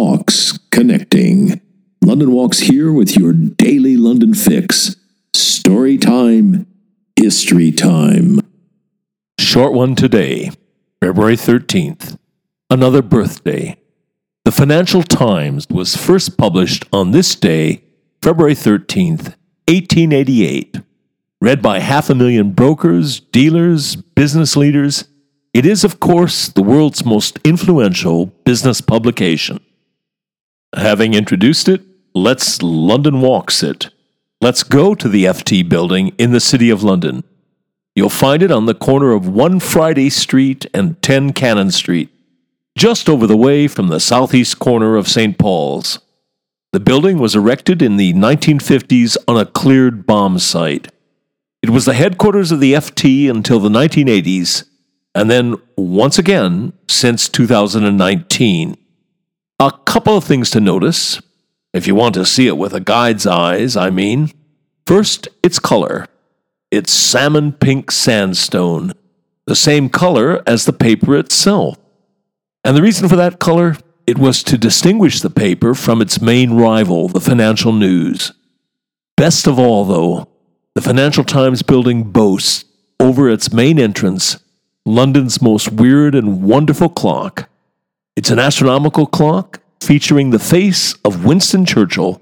Walks Connecting. London Walks here with your daily London fix. Story time, history time. Short one today, February 13th. Another birthday. The Financial Times was first published on this day, February 13th, 1888. Read by half a million brokers, dealers, business leaders, it is, of course, the world's most influential business publication. Having introduced it, let's London walks it. Let's go to the FT building in the City of London. You'll find it on the corner of 1 Friday Street and 10 Cannon Street, just over the way from the southeast corner of St. Paul's. The building was erected in the 1950s on a cleared bomb site. It was the headquarters of the FT until the 1980s, and then once again since 2019. A couple of things to notice, if you want to see it with a guide's eyes, I mean. First, its color. It's salmon pink sandstone, the same color as the paper itself. And the reason for that color? It was to distinguish the paper from its main rival, the Financial News. Best of all, though, the Financial Times building boasts, over its main entrance, London's most weird and wonderful clock. It's an astronomical clock featuring the face of Winston Churchill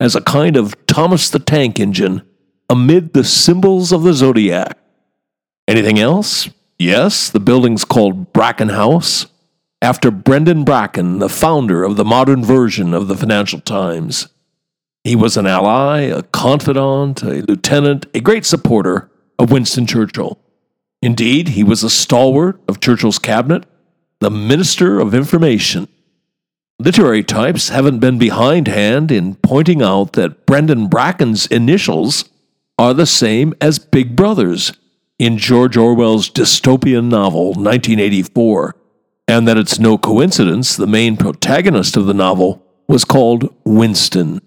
as a kind of Thomas the Tank Engine amid the symbols of the zodiac. Anything else? Yes, the building's called Bracken House, after Brendan Bracken, the founder of the modern version of the Financial Times. He was an ally, a confidant, a lieutenant, a great supporter of Winston Churchill. Indeed, he was a stalwart of Churchill's cabinet, the Minister of Information. Literary types haven't been behindhand in pointing out that Brendan Bracken's initials are the same as Big Brother's in George Orwell's dystopian novel 1984, and that it's no coincidence the main protagonist of the novel was called Winston.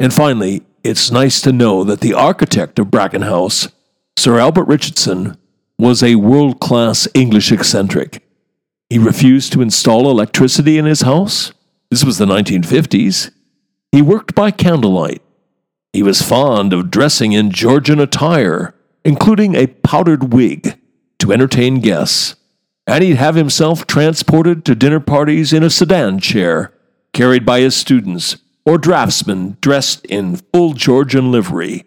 And finally, it's nice to know that the architect of Bracken House, Sir Albert Richardson, was a world class English eccentric. He refused to install electricity in his house. This was the 1950s. He worked by candlelight he was fond of dressing in Georgian attire, including a powdered wig, to entertain guests, and he'd have himself transported to dinner parties in a sedan chair, carried by his students or draftsmen dressed in full Georgian livery.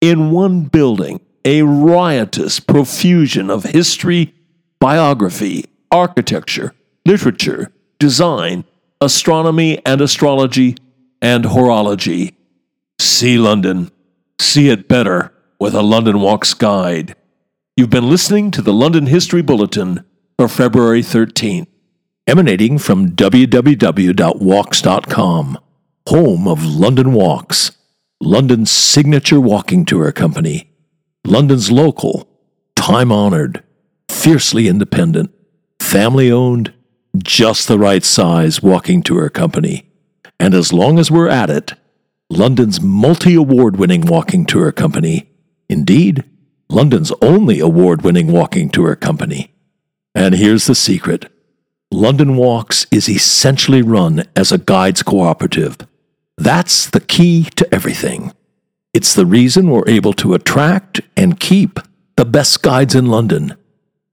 In one building, a riotous profusion of history, biography, architecture, literature, design, astronomy and astrology, and horology. See London. See it better with a London Walks Guide. You've been listening to the London History Bulletin for February 13th, emanating from www.walks.com, home of London Walks, London's signature walking tour company, London's local, time honored, fiercely independent, family owned, just the right size walking tour company. And as long as we're at it, London's multi award winning walking tour company. Indeed, London's only award winning walking tour company. And here's the secret London Walks is essentially run as a guides cooperative. That's the key to everything. It's the reason we're able to attract and keep the best guides in London.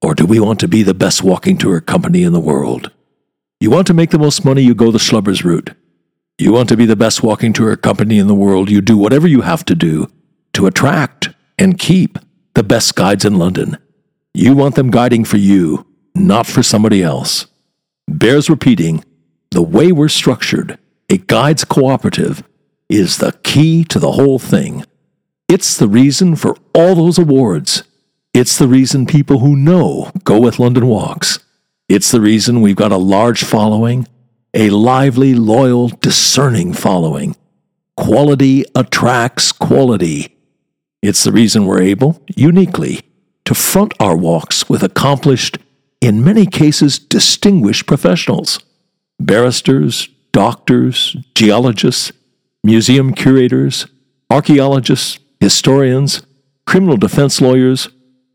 Or do we want to be the best walking tour company in the world? You want to make the most money, you go the Schlubbers route. You want to be the best walking tour company in the world, you do whatever you have to do to attract and keep the best guides in London. You want them guiding for you, not for somebody else. Bears repeating the way we're structured, a guides cooperative, is the key to the whole thing. It's the reason for all those awards. It's the reason people who know go with London Walks. It's the reason we've got a large following a lively, loyal, discerning following. quality attracts quality. It's the reason we're able, uniquely, to front our walks with accomplished, in many cases distinguished professionals barristers, doctors, geologists, museum curators, archaeologists, historians, criminal defense lawyers,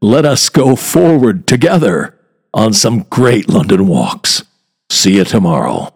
let us go forward together on some great London walks. See you tomorrow.